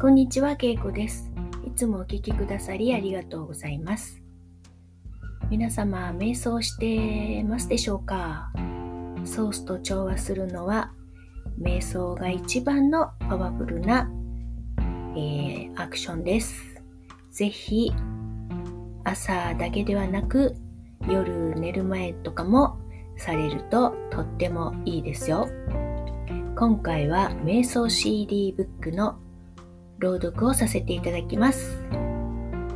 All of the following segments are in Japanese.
こんにちは、けいこです。いつもお聞きくださりありがとうございます。皆様、瞑想してますでしょうか？ソースと調和するのは、瞑想が一番のパワフルな、えーアクションです。ぜひ、朝だけではなく、夜寝る前とかもされるととってもいいですよ。今回は瞑想 CD ブックの朗読をさせていただきます。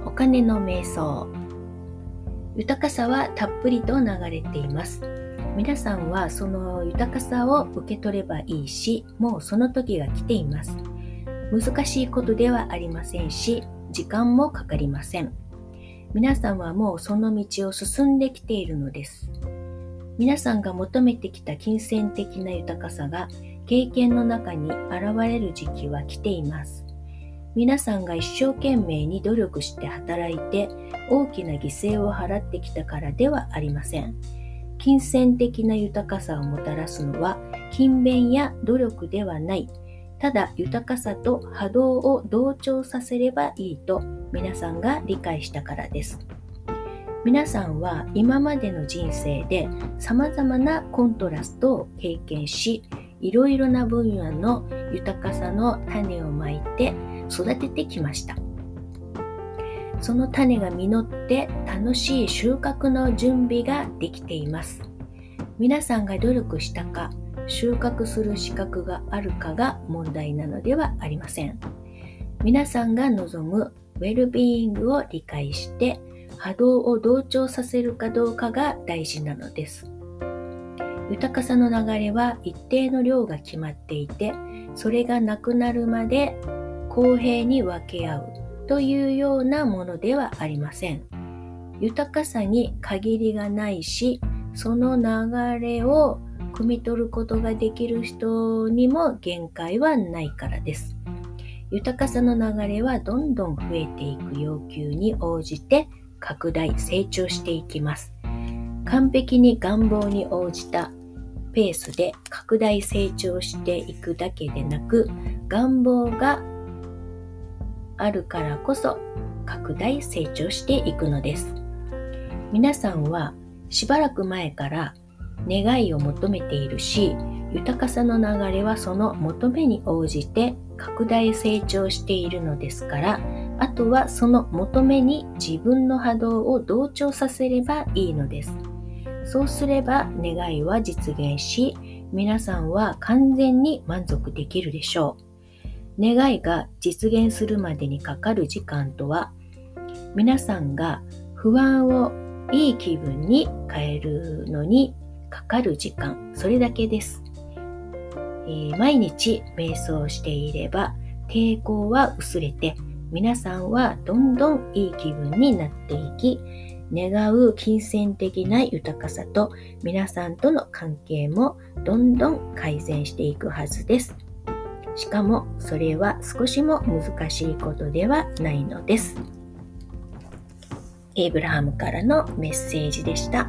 お金の瞑想。豊かさはたっぷりと流れています。皆さんはその豊かさを受け取ればいいし、もうその時が来ています。難しいことではありませんし、時間もかかりません。皆さんはもうその道を進んできているのです。皆さんが求めてきた金銭的な豊かさが経験の中に現れる時期は来ています。皆さんが一生懸命に努力して働いて大きな犠牲を払ってきたからではありません。金銭的な豊かさをもたらすのは勤勉や努力ではない。ただ豊かさと波動を同調させればいいと皆さんが理解したからです。皆さんは今までの人生で様々なコントラストを経験し、いろいろな分野の豊かさの種をまいて育ててきました。その種が実って楽しい収穫の準備ができています。皆さんが努力したか、収穫する資格があるかが問題なのではありません。皆さんが望むウェルビーイングを理解して波動を同調させるかどうかが大事なのです。豊かさの流れは一定の量が決まっていて、それがなくなるまで公平に分け合うというようなものではありません。豊かさに限りがないし、その流れを汲み取ることができる人にも限界はないからです。豊かさの流れはどんどん増えていく要求に応じて拡大、成長していきます。完璧に願望に応じたペースで拡大成長していくだけでなく、願望があるからこそ拡大成長していくのです。皆さんはしばらく前から願いを求めているし、豊かさの流れはその求めに応じて拡大成長しているのですから、あとはその求めに自分の波動を同調させればいいのです。そうすれば願いは実現し、皆さんは完全に満足できるでしょう。願いが実現するまでにかかる時間とは、皆さんが不安をいい気分に変えるのにかかる時間、それだけです。えー毎日瞑想していれば抵抗は薄れて、皆さんはどんどんいい気分になっていき、願う金銭的な豊かさと皆さんとの関係もどんどん改善していくはずです。しかもそれは少しも難しいことではないのです。エイブラハムからのメッセージでした。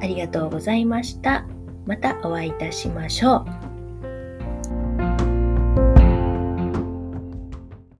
ありがとうございました。またお会いいたしましょう。